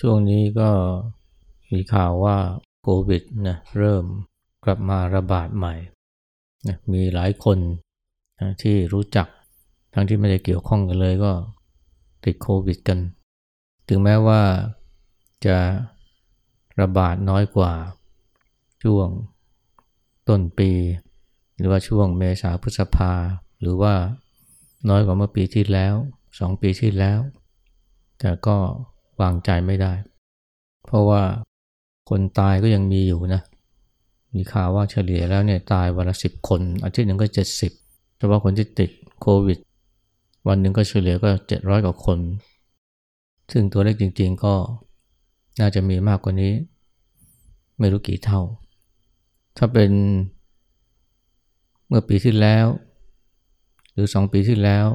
ช่วงนี้ก็มีข่าวว่าโควิดนะเริ่มกลับมาระบาดใหม่นะมีหลายคนนะที่รู้จักทั้งที่ไม่ได้เกี่ยวข้องกันเลยก็ติดโควิดกัน ถึงแม้ว่าจะระบาดน้อยกว่าช่วงต้นปี หรือว่าช่วงเมษาพฤษภา หรือว่าน้อยกว่าเมื่อปีที่แล้วสองปีที่แล้ว แต่ก็ วางใจไม่ได้ เพราะว่าคนตายก็ยังมีอยู่นะ มีข่าวว่าเฉลี่ยแล้วเนี่ยตายวันละสิบคน อาทิตย์หนึ่งก็เจ็ดสิบเฉพาะคนที่ติดโควิด วันหนึ่งก็เฉลี่ยก็เจ็ดร้อยกว่าคน ซึ่งตัวเลขจริง ๆ ก็น่าจะมีมากกว่านี้ ไม่รู้กี่เท่า ถ้าเป็นเมื่อปีที่แล้ว หรือสองปีที่แล้ว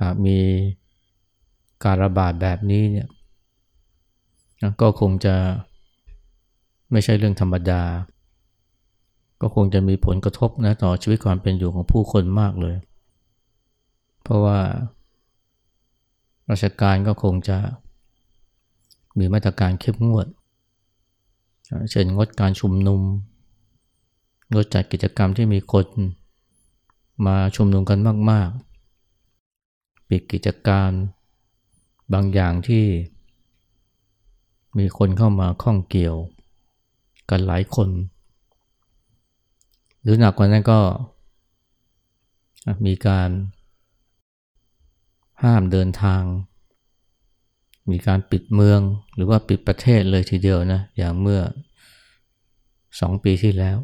หากมี การระบาดแบบนี้เนี่ยก็คงจะไม่ใช่เรื่องธรรมดา ก็คงจะมีผลกระทบนะต่อชีวิตความเป็นอยู่ของผู้คนมากเลย เพราะว่าราชการก็คงจะมีมาตรการเข้มงวด เช่นงดการชุมนุม งดจัดกิจกรรมที่มีคนมาชุมนุมกันมาก ๆ ปิดกิจการ บางอย่างที่ มีคนเข้ามาข้องเกี่ยว กันหลายคน หรือหนักกว่านั้นก็ มีการ ห้ามเดินทาง มีการปิดเมืองหรือว่าปิดประเทศเลยทีเดียวนะอย่างเมื่อสองปีที่แล้ว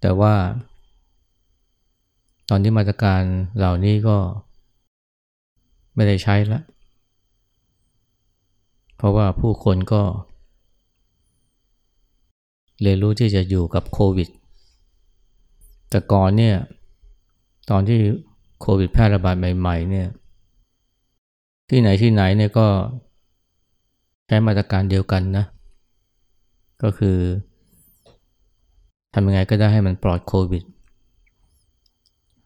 แต่ว่า ตอนนี้มาตรการเหล่านี้ก็ ไม่ได้ใช้แล้ว เพราะว่าผู้คนก็ เรียนรู้ที่จะอยู่กับโควิด แต่ก่อนเนี่ย ตอนที่โควิดแพร่ระบาดใหม่ๆเนี่ย ที่ไหนที่ไหนเนี่ยก็ใช้มาตรการเดียวกันนะ ก็คือทำยังไงก็ได้ให้มันปลอดโควิด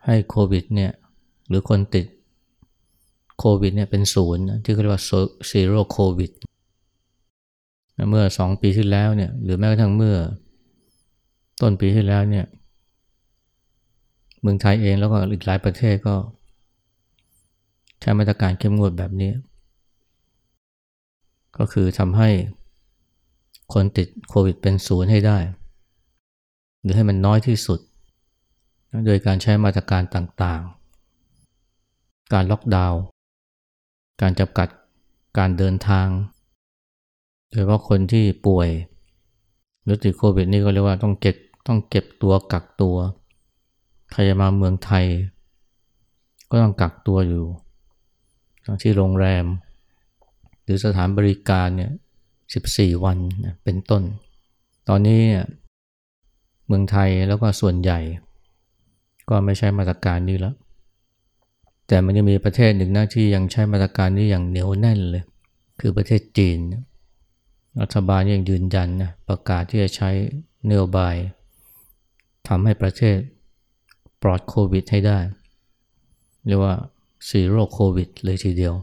ให้โควิดเนี่ย หรือคนติด โควิดเนี่ยเป็นศูนย์ที่เขาเรียกว่าซีโร่โควิดเมื่อสองปีที่แล้วเนี่ยหรือแม้กระทั่งเมื่อ ต้นปีที่แล้วเนี่ยเมืองไทยเองแล้วก็อีกหลายประเทศก็ใช้มาตรการเข้มงวดแบบนี้ ก็คือทำให้คนติดโควิดเป็นศูนย์ให้ได้ หรือให้มันน้อยที่สุด โดยการใช้มาตรการต่างๆ การล็อกดาวน์ การจำกัดการเดินทาง โดยเฉพาะคนที่ป่วยหรือติดโควิดนี่ก็เรียกว่าต้องเก็บต้องเก็บตัวกักตัว ใครจะมาเมืองไทย ก็ต้องกักตัวอยู่ที่โรงแรม หรือสถานบริการเนี่ย14 วันเป็นต้น ตอนนี้เมืองไทยแล้วก็ส่วนใหญ่ ก็ไม่ใช่มาตรการนี้แล้ว แต่มันยังมีประเทศหนึ่งนะที่ยังใช้มาตรการนี้อย่างเหนียวแน่นเลย คือประเทศจีน รัฐบาลยังยืนยันนะประกาศที่จะใช้นโยบายทำให้ประเทศปลอดโควิดให้ได้ เรียกว่าซีโร่โควิดเลยทีเดียว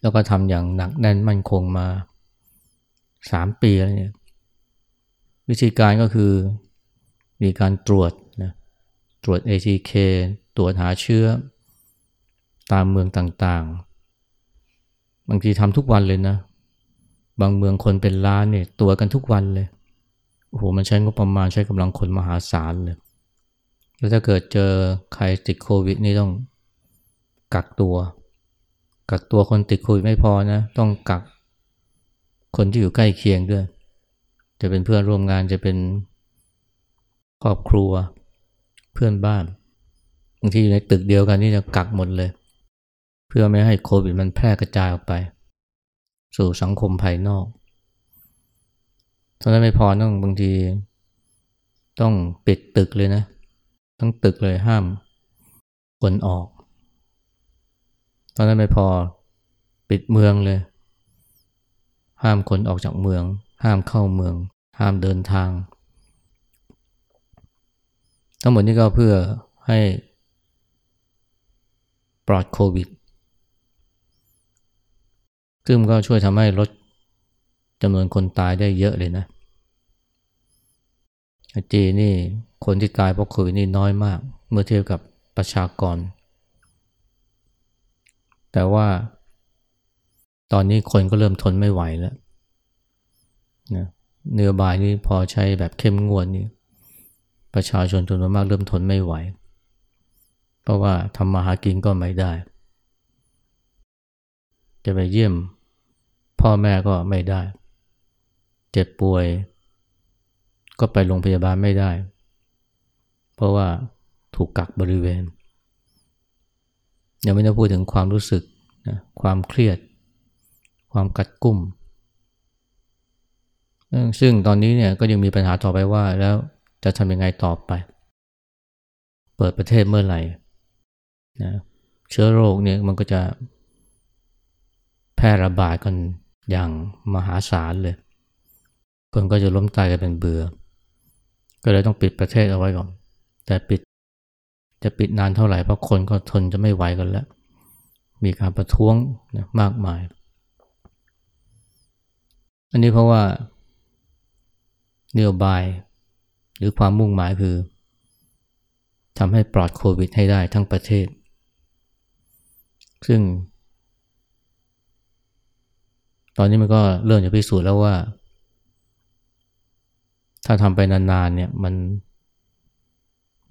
แล้วก็ทำอย่างหนักแน่นมั่นคงมาสามปีแล้วเนี่ยวิธีการก็คือมีการตรวจนะตรวจ ATK ตรวจหาเชื้อ ตามเมืองต่างๆ บางทีทำทุกวันเลยนะ บางเมืองคนเป็นล้านเนี่ยตัวกันทุกวันเลย โอ้โห มันใช้งบประมาณใช้กำลังคนมหาศาลเลย แล้วถ้าเกิดเจอใครติดโควิดนี่ต้องกักตัว กักตัวคนติดโควิดไม่พอนะ ต้องกักคนที่อยู่ใกล้เคียงด้วย จะเป็นเพื่อนร่วมงานจะเป็นครอบครัว เพื่อนบ้าน บางทีอยู่ในตึกเดียวกันนี่จะกักหมดเลย พื่อไม่ให้โควิดมันแพร่กระจายออกไป สู่สังคมภายนอกเท่านั้นไม่พอต้องบางที ต้องปิดตึกเลยนะต้องตึกเลยห้ามคนออกตอนนั้นไม่พอปิดเมืองเลย ห้ามคนออกจากเมือง ห้ามเข้าเมือง ห้ามเดินทาง ทั้งหมดนี้ก็เพื่อให้ปลอดโควิด ซึ่งก็ช่วยทำให้ลดจำนวนคนตายได้เยอะเลยนะจีนี่คนที่ตายเพราะโควิดนี่น้อยมาก เมื่อเทียบกับประชากร แต่ว่า ตอนนี้คนก็เริ่มทนไม่ไหวแล้วนะเนื้อบายนี้พอใช้แบบเข้มงวดนี่ประชาชนจำนวนมากเริ่มทนไม่ไหว เพราะว่าทำมาหากินก็ไม่ได้ จะไปเยี่ยม พ่อแม่ก็ไม่ได้ เจ็บป่วย ก็ไปโรงพยาบาลไม่ได้ เพราะว่าถูกกักบริเวณ ยังไม่ได้พูดถึงความรู้สึกนะความเครียด ความกัดกุ้ม ซึ่งตอนนี้เนี่ยก็ยังมีปัญหาต่อไปว่าแล้วจะทำยังไงต่อไป เปิดประเทศเมื่อไหร่นะเชื้อโรคเนี่ยมันก็จะแพร่ระบาดกัน อย่างมหาศาลเลย คนก็จะล้มตายกันเป็นเบือ่อ ก็เลยต้องปิดประเทศเอาไว้ก่อน แต่ปิดจะปิดนานเท่าไหร่เพราะคนก็ทนจะไม่ไหวกันแล้ว มีการประท้วงนะมากมาย อันนี้เพราะว่านโยบายหรือความมุ่งหมายคือทำให้ปลอดโควิดให้ได้ทั้งประเทศ ซึ่ง ตอนนี้มันก็เริ่มจะพิสูจน์แล้วว่า ถ้าทำไปนานๆเนี่ยมัน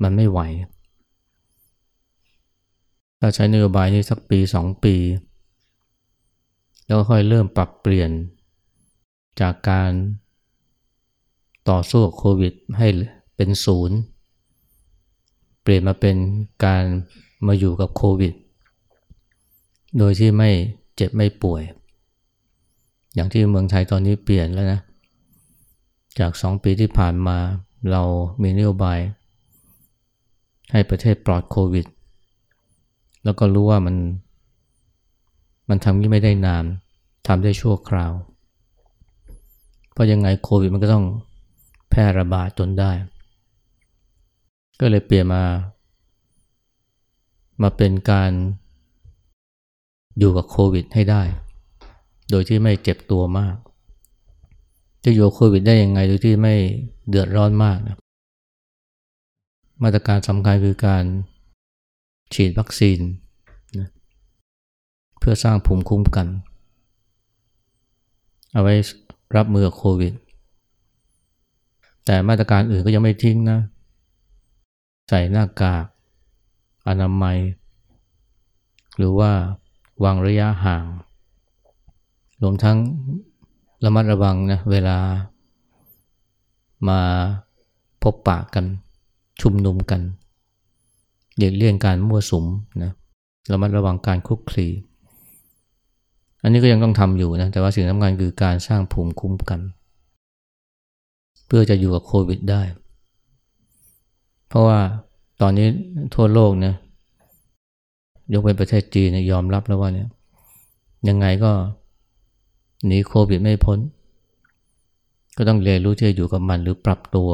มันไม่ไหว ถ้าใช้นโยบายนี้สักปีสองปี แล้วค่อยเริ่มปรับเปลี่ยนจากการต่อสู้กับโควิดให้เป็นศูนย์ เปลี่ยนมาเป็นการมาอยู่กับโควิด โดยที่ไม่เจ็บไม่ป่วย อย่างที่เมืองไทยตอนนี้เปลี่ยนแล้วนะ จากสองปีที่ผ่านมาเรามีนโยบาย ให้ประเทศปลอดโควิด แล้วก็รู้ว่ามัน มันทำนี้ไม่ได้นานทำได้ชั่วคราว เพราะยังไงโควิดมันก็ต้องแพร่ระบาดจนได้ ก็เลยเปลี่ยนมา มาเป็นการอยู่กับโควิดให้ได้ โดยที่ไม่เจ็บตัวมาก จะอยู่โควิดได้ยังไงโดยที่ไม่เดือดร้อนมากนะมาตรการสำคัญคือการฉีดวัคซีนนะเพื่อสร้างภูมิคุ้มกัน เอาไว้รับมือโควิด แต่มาตรการอื่นก็ยังไม่ทิ้งนะ ใส่หน้ากาก อนามัย หรือว่าวางระยะห่าง รวมทั้งระมัดระวังนะเวลามาพบปะกัน ชุมนุมกันเลียกเลี่ยงการมั่วสุมนะระมัดระวังการคุกคลีอันนี้ก็ยังต้องทำอยู่นะแต่ว่าสิ่งสำคัญคือการสร้างภูมิคุ้มกัน เพื่อจะอยู่กับโควิดได้ เพราะว่าตอนนี้ทั่วโลกเนี่ยยกเป็นประเทศจีนยอมรับแล้วว่าเนี่ยยังไงก็ หนีโควิดไม่พ้น ก็ต้องเรียนรู้ที่จะอยู่กับมันหรือปรับตัว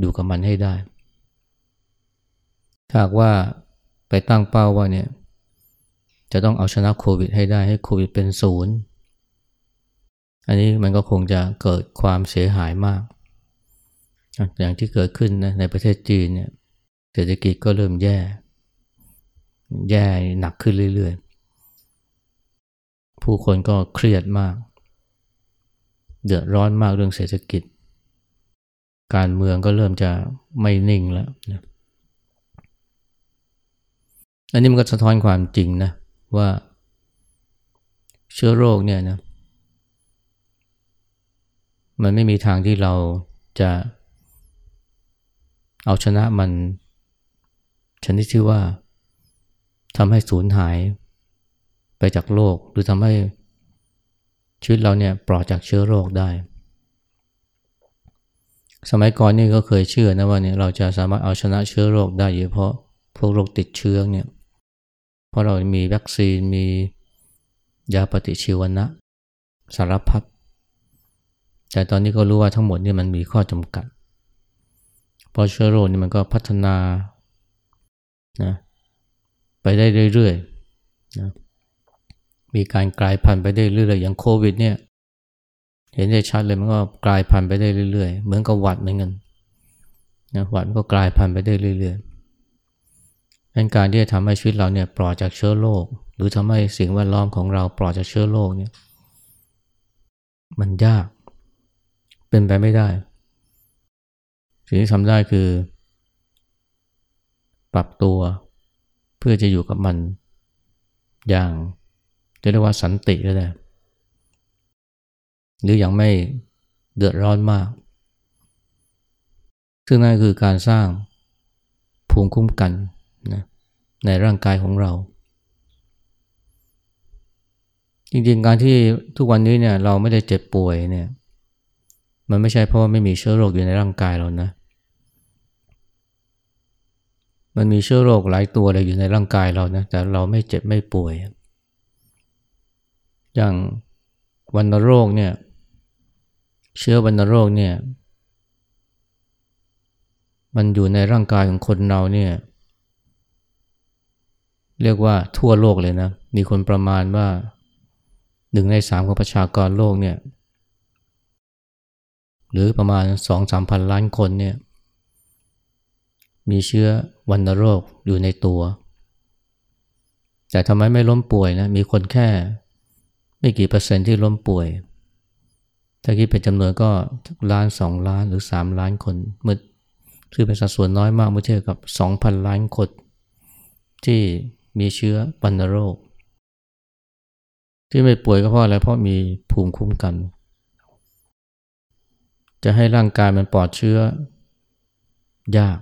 อยู่กับมันให้ได้ถ้าว่าไปตั้งเป้าว่าเนี่ยจะต้องเอาชนะโควิดให้ได้ให้โควิดเป็นศูนย์อันนี้มันก็คงจะเกิดความเสียหายมาก อย่างที่เกิดขึ้นนะในประเทศจีนเนี่ยเศรษฐกิจก็เริ่มแย่ แย่หนักขึ้นเรื่อยๆ ผู้คนก็เครียดมาก เดือดร้อนมากเรื่องเศรษฐกิจ การเมืองก็เริ่มจะไม่นิ่งแล้วนะอันนี้มันก็สะท้อนความจริงนะว่าเชื้อโรคเนี่ยนะมันไม่มีทางที่เราจะเอาชนะมันชนิดที่ว่าทำให้สูญหายไปจากโลก หรือทำให้ ชีวิตเราเนี่ยปลอดจากเชื้อโรคได้ สมัยก่อนนี่ก็เคยเชื่อนะว่าเนี่ยเราจะสามารถเอาชนะเชื้อโรคได้เพราะพวกโรคติดเชื้อเนี่ยเพราะเรามีวัคซีนมียาปฏิชีวนะสารพัดแต่ตอนนี้ก็รู้ว่าทั้งหมดนี่มันมีข้อจำกัด เพราะเชื้อโรคนี่มันก็พัฒนานะไปได้เรื่อยๆนะ มีการกลายพันธุ์ไปได้เรื่อยๆอย่างโควิดเนี่ยเห็นได้ชัดเลยมันก็กลายพันธุ์ไปได้เรื่อยๆ เหมือนกับหวัดเหมือนกันนะหวัดก็กลายพันธุ์ไปได้เรื่อยๆเป็นการที่จะทำให้ชีวิตเราเนี่ยปลอดจากเชื้อโรคหรือทำให้สิ่งแวดล้อมของเราปลอดจากเชื้อโรคเนี่ยมันยากเป็นไปไม่ได้ สิ่งที่ทำได้คือ ปรับตัว เพื่อจะอยู่กับมันอย่าง จะเรียกว่าสันติก็ได้หรืออยังไม่เดือดร้อนมาก ซึ่งนั่นคือการสร้างภูมิคุ้มกันนะในร่างกายของเรา จริงๆ การที่ทุกวันนี้เนี่ยเราไม่ได้เจ็บป่วยเนี่ย มันไม่ใช่เพราะว่าไม่มีเชื้อโรคอยู่ในร่างกายเรานะ มันมีเชื้อโรคหลายตัวเลยอยู่ในร่างกายเรานะ แต่เราไม่เจ็บไม่ป่วย อย่างวันโรคเนี่ยเชื้อวัณโรคเนี่ยมันอยู่ในร่างกายของคนเราเนี่ยเรียกว่าทั่วโลกเลยนะ มีคนประมาณว่าหนึ่งในสามของประชากรโลกเนี่ยหรือประมาณสองสามพันล้านคนเนี่ยมีเชื้อวัณโรคอยู่ในตัว แต่ทำไมไม่ล้มป่วยนะ มีคนแค่ ไม่กี่เปอร์เซ็นต์ที่ล้มป่วย ถ้าคิดเป็นจำนวนก็ล้านสองล้านหรือสามล้านคนเมื่อคือเป็นสัดส่วนน้อยมากเมื่อเทียบกับสองพันล้านคนที่มีเชื้อวัณโรค ที่ไม่ป่วยก็เพราะอะไรเพราะมีภูมิคุ้มกัน จะให้ร่างกายมันปลอดเชื้อยาก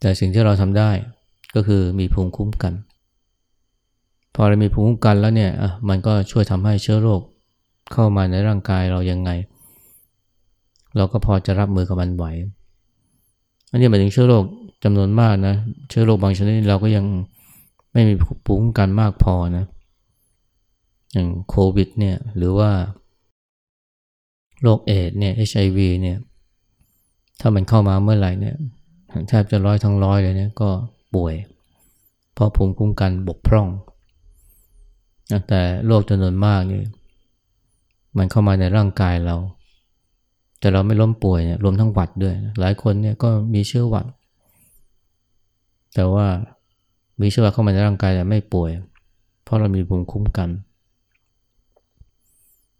แต่สิ่งที่เราทำได้ก็คือมีภูมิคุ้มกัน พอเรามีภูมิคุ้มกันแล้วเนี่ยมันก็ช่วยทำให้เชื้อโรคเข้ามาในร่างกายเรายังไง เราก็พอจะรับมือกับมันไหว อันนี้หมายถึงเชื้อโรคจำนวนมากนะ เชื้อโรคบางชนิดเราก็ยังไม่มีภูมิคุ้มกันมากพอนะ อย่างโควิดเนี่ยหรือว่าโรคเอดเนี่ย HIV เนี่ย ถ้ามันเข้ามาเมื่อไหร่เนี่ยแทบจะร้อยทั้งร้อยเลยเนี่ยก็ป่วย เพราะภูมิคุ้มกันบกพร่อง แต่โรคจำนวนมากนี่มันเข้ามาในร่างกายเรา แต่เราไม่ล้มป่วยเนี่ยรวมทั้งหวัดด้วย หลายคนเนี่ยก็มีเชื้อหวัด แต่ว่ามีเชื้อเข้ามาในร่างกายแต่ไม่ป่วย เพราะเรามีภูมิคุ้มกัน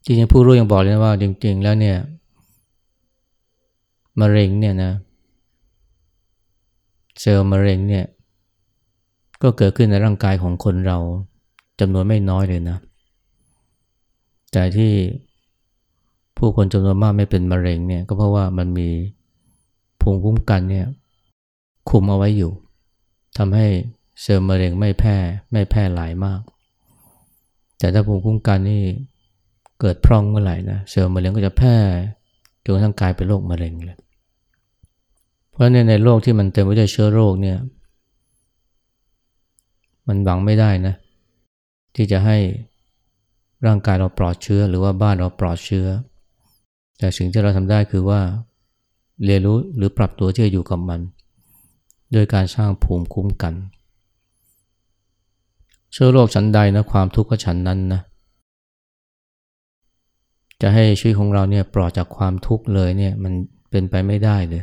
จริงๆผู้รู้ยังบอกเลยนะว่า จริง ๆ แล้วเนี่ยมะเร็งเนี่ยนะเซลล์มะเร็งเนี่ยก็เกิดขึ้นในร่างกายของคนเรา จำนวนไม่น้อยเลยนะ แต่ที่ผู้คนจำนวนมากไม่เป็นมะเร็งเนี่ยก็เพราะว่ามันมีภูมิคุ้มกันเนี่ยคุมเอาไว้อยู่ทำให้เซลล์มะเร็งไม่แพร่ไม่แพร่หลายมาก แต่ถ้าภูมิคุ้มกันนี่เกิดพร่องเมื่อไหร่นะเซลล์มะเร็งก็จะแพร่จนกระทั่งกลายเป็นโรคมะเร็งเลยเพราะในในโลกที่มันเต็มไปด้วยเชื้อโรคเนี่ย มันหวังไม่ได้นะ ที่จะให้ร่างกายเราปลอดเชื้อ หรือว่าบ้านเราปลอดเชื้อ แต่สิ่งที่เราทำได้คือว่า เรียนรู้หรือปรับตัวที่จะอยู่กับมัน โดยการสร้างภูมิคุ้มกัน เชื้อโรคชั้นใดนะความทุกข์ก็ชั้นนั้นนะจะให้ชีวิตของเราเนี่ยปลอดจากความทุกข์เลยเนี่ยมันเป็นไปไม่ได้เลย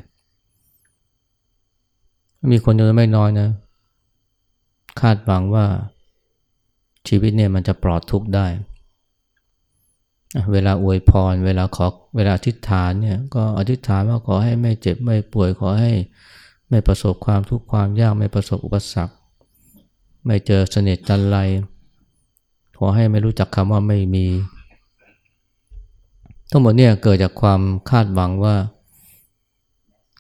มีคนจำนวนไม่น้อยนะ คาดหวังว่า ชีวิตเนี่ยมันจะปลอดทุกข์ได้ เวลาอวยพร เวลาขอเวลาอธิษฐานเนี่ยก็อธิษฐานว่าขอให้ไม่เจ็บไม่ป่วยขอให้ไม่ประสบความทุกข์ความยากไม่ประสบอุปสรรค ไม่เจอเสน่ห์จันไรขอให้ไม่รู้จักคำว่าไม่มี ทั้งหมดเนี่ยเกิดจากความคาดหวังว่า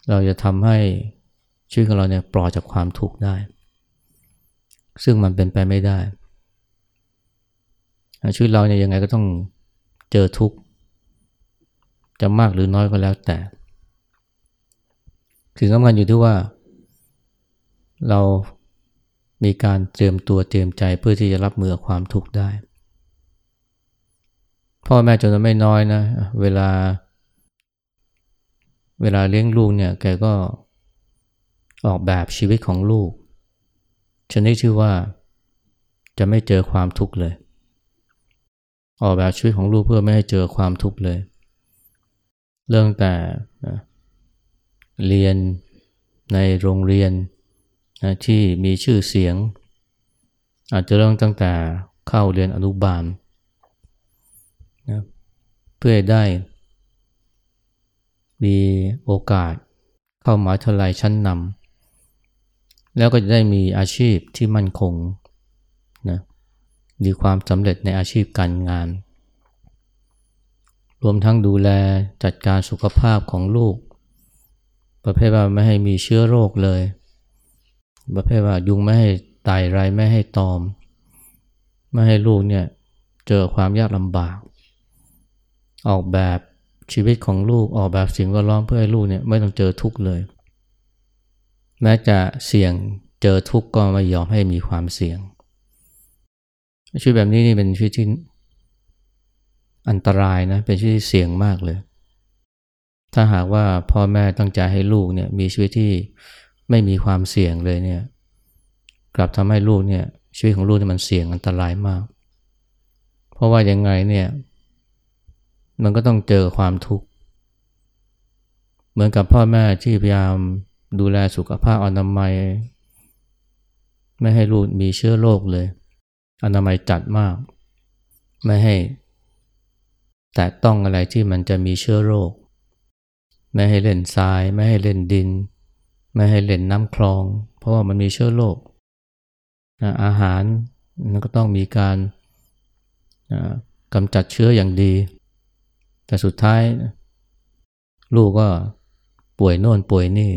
เราจะทำให้ชีวิตของเราเนี่ยปลอดจากความทุกข์ได้ ซึ่งมันเป็นไปไม่ได้ ชีวิตเราเนี่ยยังไงก็ต้องเจอทุกข์จะมากหรือน้อยก็แล้วแต่สิ่งสำคัญอยู่ที่ว่า เรามีการเตรียมตัวเตรียมใจเพื่อที่จะรับมือความทุกข์ได้ พ่อแม่จนไม่น้อยนะ เวลา เวลาเลี้ยงลูกเนี่ยแกก็ออกแบบชีวิตของลูกชนิดชื่อว่าจะไม่เจอความทุกข์เลย ออกแบบชีวิตของลูกเพื่อไม่ให้เจอความทุกข์เลย เรื่องแต่นะเรียนในโรงเรียนนะที่มีชื่อเสียง อาจจะเริ่มตั้งแต่เข้าเรียนอนุบาลนะเพื่อได้ มีโอกาสเข้ามหาวิทยาลัยชั้นนำแล้วก็จะได้มีอาชีพที่มั่นคง มีความสำเร็จในอาชีพการงาน รวมทั้งดูแลจัดการสุขภาพของลูก ประเภทว่าไม่ให้มีเชื้อโรคเลย ประเภทว่ายุงไม่ให้ตายไรไม่ให้ตอม ไม่ให้ลูกเนี่ยเจอความยากลำบาก ออกแบบชีวิตของลูกออกแบบสิ่งแวดล้อมเพื่อให้ลูกเนี่ยไม่ต้องเจอทุกข์เลย แม้จะเสี่ยงเจอทุกข์ก็ไม่ยอมให้มีความเสี่ยง ชีวิตแบบนี้นี่เป็นชีวิตที่อันตรายนะ เป็นชีวิตที่เสี่ยงมากเลย ถ้าหากว่าพ่อแม่ตั้งใจให้ลูกเนี่ยมีชีวิตที่ไม่มีความเสี่ยงเลยเนี่ย กลับทำให้ลูกเนี่ยชีวิตของลูกเนี่ยมันเสี่ยงอันตรายมาก เพราะว่ายังไงเนี่ย มันก็ต้องเจอความทุกข์ เหมือนกับพ่อแม่ที่พยายามดูแลสุขภาพอนามัย ไม่ให้ลูกมีเชื้อโรคเลย อนามัยจัดมาก ไม่ให้ แตะต้องอะไรที่มันจะมีเชื้อโรค ไม่ให้เล่นทราย ไม่ให้เล่นดิน ไม่ให้เล่นน้ำคลอง เพราะว่ามันมีเชื้อโรคอาหารมันก็ต้องมีการกำจัดเชื้ออย่างดี แต่สุดท้าย ลูกก็ป่วยโน่นป่วยนี่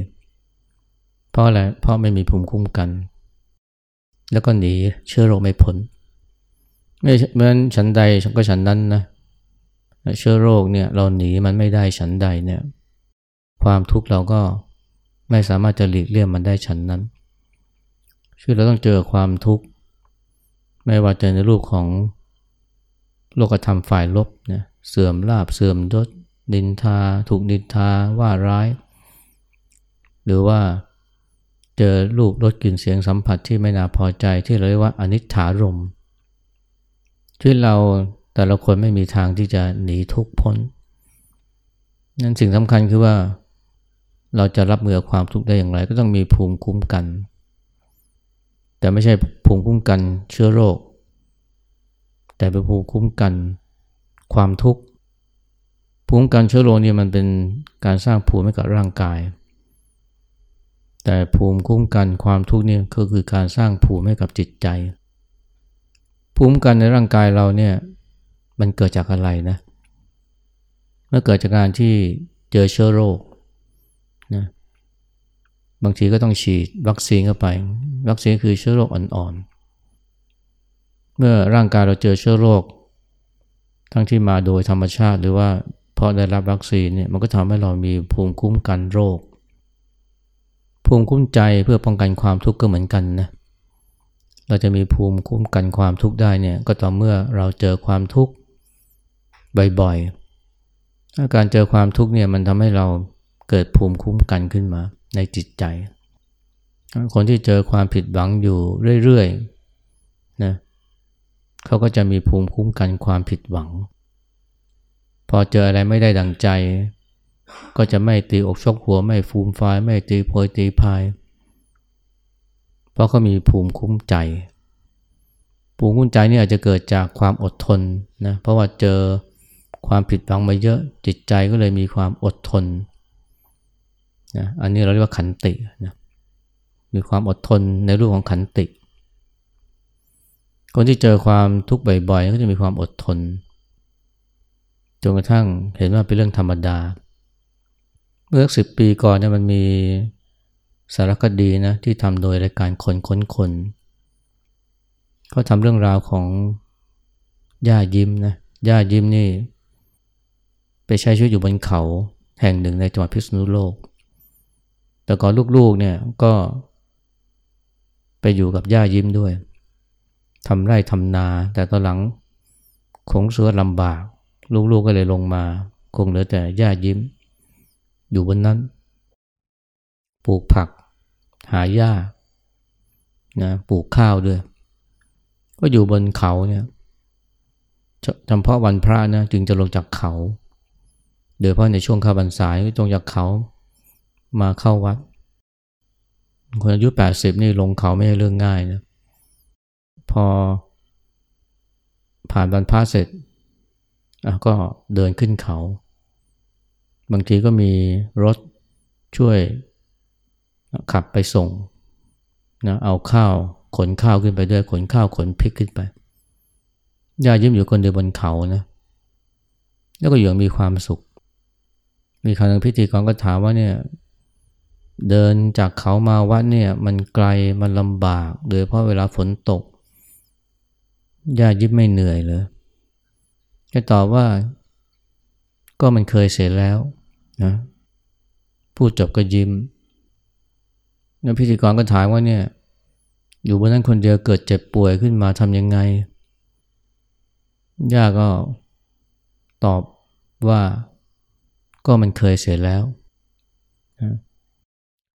เพราะอะไร เพราะไม่มีภูมิคุ้มกัน แล้วก็หนีเชื้อโรคไม่พ้น ไม่เหมือนฉันใดฉันก็ฉันนั้นนะเชื้อโรคเนี่ยเราหนีมันไม่ได้ฉันใดเนี่ย ความทุกข์เราก็ไม่สามารถจะหลีกเลี่ยงมันได้ฉันนั้นคือเราต้องเจอความทุกข์ ไม่ว่าจะในรูปของโลกธรรมฝ่ายลบเนี่ยเสื่อมลาบเสื่อมยศดินทา ถูกดินทาว่าร้าย หรือว่าเจอลูกรสกลิ่นเสียงสัมผัสที่ไม่น่าพอใจที่เราเรียกว่าอนิจฐารมณ์ ชีวิตเราแต่ละคนไม่มีทางที่จะหนีทุกข์พ้น นั้นสิ่งสำคัญคือว่าเราจะรับมือความทุกข์ได้อย่างไร ก็ต้องมีภูมิคุ้มกัน แต่ไม่ใช่ภูมิคุ้มกันเชื้อโรค แต่เป็นภูมิคุ้มกันความทุกข์ภูมิคุ้มกันเชื้อโรคนี่มันเป็นการสร้างภูมิให้กับร่างกาย แต่ภูมิคุ้มกันความทุกข์นี่ก็คือการสร้างภูมิให้กับจิตใจ ภูมิกันในร่างกายเราเนี่ยมันเกิดจากอะไรนะเมื่อเกิดจากการที่เจอเชื้อโรคนะบางทีก็ต้องฉีดวัคซีนเข้าไป วัคซีนคือเชื้อโรคอ่อนๆ เมื่อร่างกายเราเจอเชื้อโรค ทั้งที่มาโดยธรรมชาติ หรือว่าเพราะได้รับวัคซีนเนี่ยมันก็ทำให้เรามีภูมิคุ้มกันโรค ภูมิคุ้มใจเพื่อป้องกันความทุกข์ก็เหมือนกันนะเเราจะมีภูมิคุ้มกันความทุกข์ได้เนี่ยก็ต่อเมื่อเราเจอความทุกข์บ่อยๆาการเจอความทุกข์เนี่ยมันทำให้เราเกิดภูมิคุ้มกันขึ้นมาในจิตใจ คนที่เจอความผิดหวังอยู่เรื่อยๆนะเขาก็จะมีภูมิคุ้มกันความผิดหวัง พอเจออะไรไม่ได้ดังใจ ก็จะไม่ตีอกชกหัวไม่ฟูมฟายไม่ตีโพยตีพาย เพราะเขามีภูมิคุ้มใจ ภูมิคุ้มใจนี่อาจจะเกิดจากความอดทนนะเพราะว่าเจอความผิดหวังมาเยอะจิตใจก็เลยมีความอดทนนะอันนี้เราเรียกว่าขันตินะมีความอดทนในรูปของขันติ คนที่เจอความทุกข์บ่อยๆก็จะมีความอดทนจนกระทั่งเห็นว่าเป็นเรื่องธรรมดา เมื่อสิบปีก่อนเนี่ยมันมี สารคดีนะที่ทำโดยรายการคนค้นคนเขาทำเรื่องราวของย่ายิ้มนะย่ายิ้มนี่ ไปใช้ชีวิตอยู่บนเขาแห่งหนึ่งในจังหวัดพิษณุโลก แต่ก่อนลูกๆเนี่ยก็ ไปอยู่กับย่ายิ้มด้วยทำไร่ทำนา แต่ตอนหลังคงเสือลำบาก ลูกๆก็เลยลงมา คงเหลือแต่ย่ายิ้ม อยู่บนนั้น ปลูกผัก หาหญ้านะปลูกข้าวด้วย ก็อยู่บนเขาเนี่ยจำเพาะวันพระนะจึงจะลงจากเขา โดยเพราะในช่วงข้าบรรษาลงจากเขามาเข้าวัด คนอายุแปดสิบนี่ลงเขาไม่ใช่เรื่องง่ายนะพอผ่านบรรพาเสร็จก็เดินขึ้นเขา บางทีก็มีรถช่วย ขับไปส่งนะเอาข้าวขนข้าวขึ้นไปด้วยขนข้าวขนพริกขึ้นไปย่ายิ้มอยู่คนเดียวบนเขานะ แล้วก็อย่างมีความสุข มีครั้งพิธีกรก็ถามว่าเนี่ยเดินจากเขามาวัดเนี่ยมันไกลมันลำบาก โดยเพราะเวลาฝนตกย่ายิ้มไม่เหนื่อยเลยแกตอบว่า ก็มันเคยเสร็จแล้วนะพูดจบก็ยิ้ม แล้วพิธีกรก็ถามว่าเนี่ย อยู่บนนั้นคนเดียวเกิดเจ็บป่วยขึ้นมาทำยังไง ย่าก็ตอบว่าก็มันเคยเสร็จแล้ว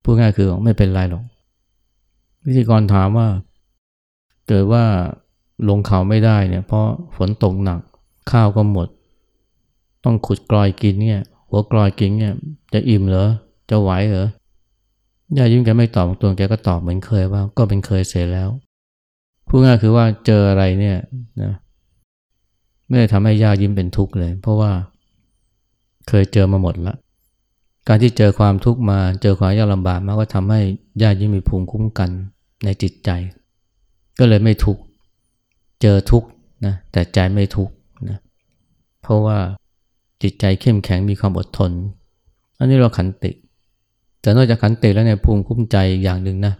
พูดง่ายคือไม่เป็นไรหรอก พิธีกรถามว่า เกิดว่าลงเขาไม่ได้เนี่ยเพราะฝนตกหนัก ข้าวก็หมด ต้องขุดกลอยกินเนี่ย หัวกลอยกินเนี่ย จะอิ่มเหรอ จะไหวเหรอ ย่ายิ้มแกไม่ตอบตัวแกก็ตอบเหมือนเคยว่าก็เป็นเคยเสร็จแล้วพูดง่ายคือว่าเจออะไรเนี่ยนะไม่ได้ทำให้ย่ายิ้มเป็นทุกข์เลย เพราะว่าเคยเจอมาหมดละการที่เจอความทุกข์มาเจอความยากลำบากมาก็ทำให้ย่ายิ้มมีภูมิคุ้มกันในจิตใจ ก็เลยไม่ทุกข์เจอทุกข์นะแต่ใจไม่ทุกข์นะเพราะว่าจิตใจเข้มแข็งมีความอดทน อันนี้เราขันติ แต่นอกจากขันติแล้วเนี่ยภูมิคุ้มใจอย่างหนึ่งนะ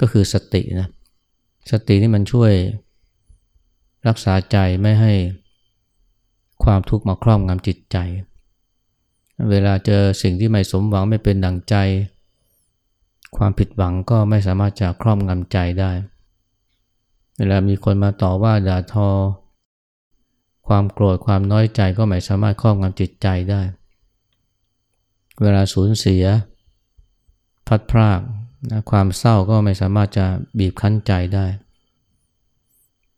ก็คือสตินะสตินี่มันช่วยรักษาใจไม่ให้ความทุกข์มาครอบงำจิตใจ เวลาเจอสิ่งที่ไม่สมหวังไม่เป็นดังใจ ความผิดหวังก็ไม่สามารถจะครอบงำใจได้ เวลามีคนมาต่อว่าด่าทอ ความโกรธความน้อยใจก็ไม่สามารถครอบงำจิตใจได้ เวลาสูญเสีย ดพรากนะความเศร้าก็ไม่สามารถจะบีบคั้นใจได้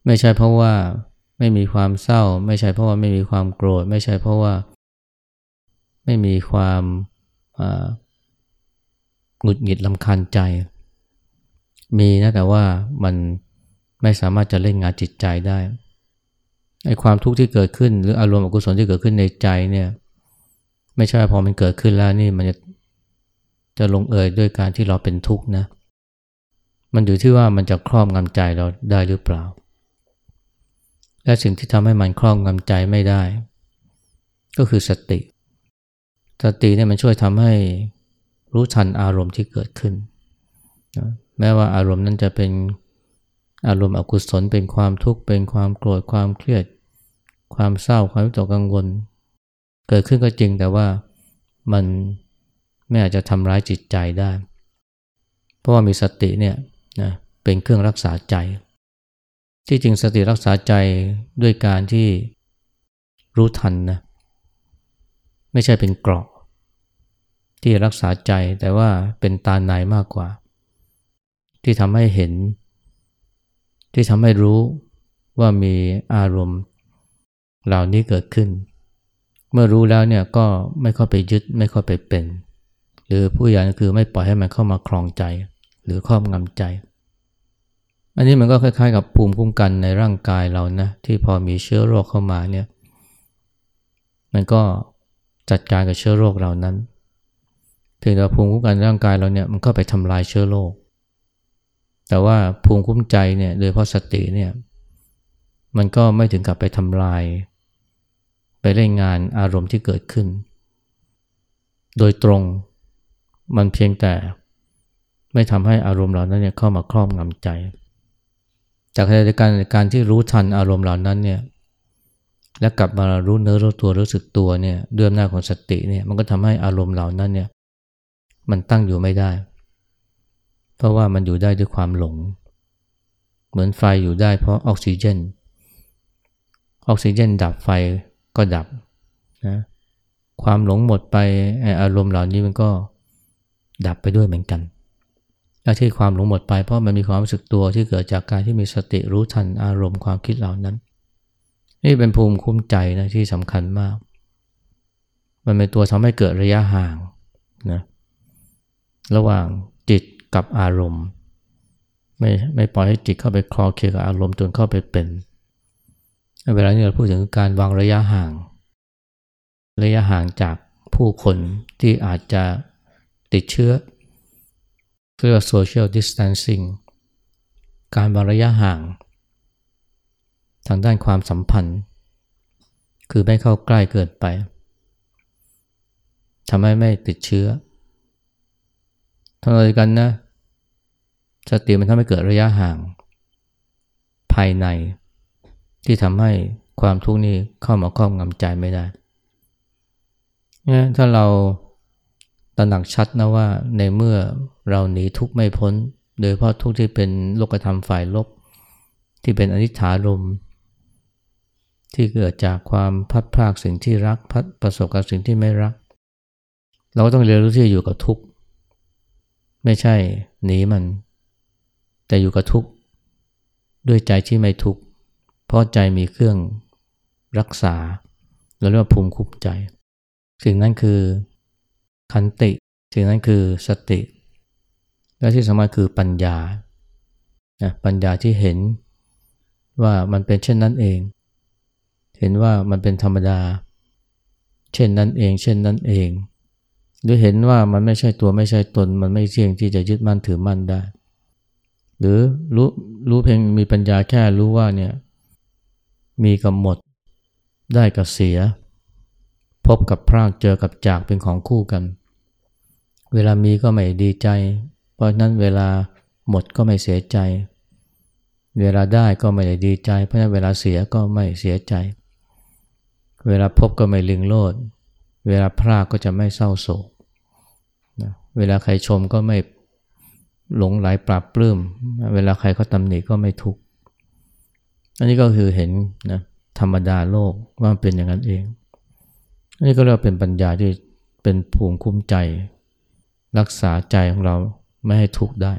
ไม่ใช่เพราะว่าไม่มีความเศร้า ไม่ใช่เพราะว่าไม่มีความโกรธ ไม่ใช่เพราะว่า ไม่มีความหงุดหงิดลำคาญใจ มีนะแต่ว่ามันไม่สามารถจะเล่นงานจิตใจได้ไอ้ความทุกข์ที่เกิดขึ้น หรืออารมณ์อกุศลที่เกิดขึ้นในใจเนี่ย ไม่ใช่พอมันเกิดขึ้นแล้วนี่มันจะ จะลงเอยด้วยการที่เราเป็นทุกข์นะ มันอยู่ที่ว่ามันจะครอบงำใจเราได้หรือเปล่า และสิ่งที่ทำให้มันครอบงำใจไม่ได้ ก็คือสติ สติเนี่ยมันช่วยทำให้รู้ทันอารมณ์ที่เกิดขึ้นแม้ว่าอารมณ์นั้นจะเป็นอารมณ์อกุศลเป็นความทุกข์เป็นความโกรธความเครียด ความเศร้าความวิตกกังวล เกิดขึ้นก็จริงแต่ว่ามัน ไม่อาจจะทำร้ายจิตใจได้ เพราะว่ามีสติเนี่ยนะเป็นเครื่องรักษาใจ ที่จริงสติรักษาใจด้วยการที่รู้ทันนะไม่ใช่เป็นเกราะ ที่รักษาใจแต่ว่าเป็นตาในมากกว่า ที่ทำให้เห็น ที่ทำให้รู้ว่ามีอารมณ์เหล่านี้เกิดขึ้น เมื่อรู้แล้วเนี่ยก็ไม่เข้าไปยึดไม่เข้าไปเป็น หรือผู้ใหญ่คือไม่ปล่อยให้มันเข้ามาคลองใจ หรือครอบงำใจ อันนี้มันก็คล้ายๆ กับภูมิคุ้มกันในร่างกายเรานะที่พอมีเชื้อโรคเข้ามาเนี่ยมันก็จัดการกับเชื้อโรคเหล่านั้นเพียงแต่ภูมิคุ้มกันร่างกายเราเนี่ยมันก็ไปทำลายเชื้อโรค แต่ว่าภูมิคุ้มใจเนี่ยโดยเพราะสติเนี่ยมันก็ไม่ถึงกับไปทำลาย ไปเล่นงานอารมณ์ที่เกิดขึ้น โดยตรง มันเพียงแต่ไม่ทำให้อารมณ์เหล่านั้นเนี่ยเข้ามาครอบงำใจ จากเหตุการณ์การที่รู้ทันอารมณ์เหล่านั้นเนี่ยและกลับมารู้เนื้อรู้ตัวรู้สึกตัวเนี่ยด้วยอำนาจของสติเนี่ยมันก็ทำให้อารมณ์เหล่านั้นเนี่ยมันตั้งอยู่ไม่ได้ เพราะว่ามันอยู่ได้ด้วยความหลง เหมือนไฟอยู่ได้เพราะออกซิเจน ออกซิเจนดับไฟก็ดับนะความหลงหมดไปอารมณ์เหล่านี้มันก็ ดับไปด้วยเหมือนกันและที่ความหลงหมดไปเพราะมันมีความรู้สึกตัวที่เกิดจากการที่มีสติรู้ทันอารมณ์ความคิดเหล่านั้น นี่เป็นภูมิคุ้มใจนะที่สำคัญมาก มันเป็นตัวทำให้เกิดระยะห่างนะระหว่างจิตกับอารมณ์ ไม่ไม่ปล่อยให้จิตเข้าไปคลอเคลียกับอารมณ์จนเข้าไปเป็น เวลานี้เราพูดถึงการวางระยะห่าง ระยะห่างจากผู้คนที่อาจจะ ติดเชื้อเรียกว่า social distancing การวางระยะห่าง ทางด้านความสัมพันธ์ คือไม่เข้าใกล้เกินไปทำให้ไม่ติดเชื้อทั้งเดียวกันนะสติมันทำให้เกิดระยะห่าง ภายใน ที่ทำให้ความทุกข์นี้เข้ามาครอบงำใจไม่ได้ ถ้าเรา ตระหนักชัดนะว่าในเมื่อเราหนีทุกข์ไม่พ้น โดยเพราะทุกข์ที่เป็นโลกธรรมฝ่ายลบ ที่เป็นอนิจฐารมที่เกิดจากความพัดพลากสิ่งที่รักพัดประสบกับสิ่งที่ไม่รัก เราก็ต้องเรียนรู้ที่จะอยู่กับทุกข์ไม่ใช่หนีมัน แต่อยู่กับทุกข์ด้วยใจที่ไม่ทุกข์เพราะใจมีเครื่องรักษา เราเรียกว่าภูมิคุ้มใจ สิ่งนั้นคือ คันติ สิ่งนั้นคือสติ และที่สำคัญคือปัญญาปัญญาที่เห็นว่ามันเป็นเช่นนั้นเอง เห็นว่ามันเป็นธรรมดา เช่นนั้นเอง เช่นนั้นเอง หรือเห็นว่ามันไม่ใช่ตัวไม่ใช่ตน มันไม่เที่ยงที่จะยึดมั่นถือมั่นได้ หรือรู้รู้เพียงมีปัญญาแค่รู้ว่าเนี่ยมีกับหมดได้กับเสีย พบกับพรากเจอกับจากเป็นของคู่กัน เวลามีก็ไม่ดีใจ เพราะนั้นเวลาหมดก็ไม่เสียใจ เวลาได้ก็ไม่ได้ดีใจ เพราะนั้นเวลาเสียก็ไม่เสียใจ เวลาพบก็ไม่ลิงโลด เวลาพรากก็จะไม่เศร้าโศกนะเวลาใครชมก็ไม่หลงไหลปราบปลื้ม เวลาใครเขาตำหนิก็ไม่ทุกข์ อันนี้ก็คือเห็นนะธรรมดาโลกว่าเป็นอย่างนั้นเอง นี่ก็เรียกเป็นปัญญาที่เป็นภูมิคุ้มใจ รักษาใจของเราไม่ให้ทุกข์ได้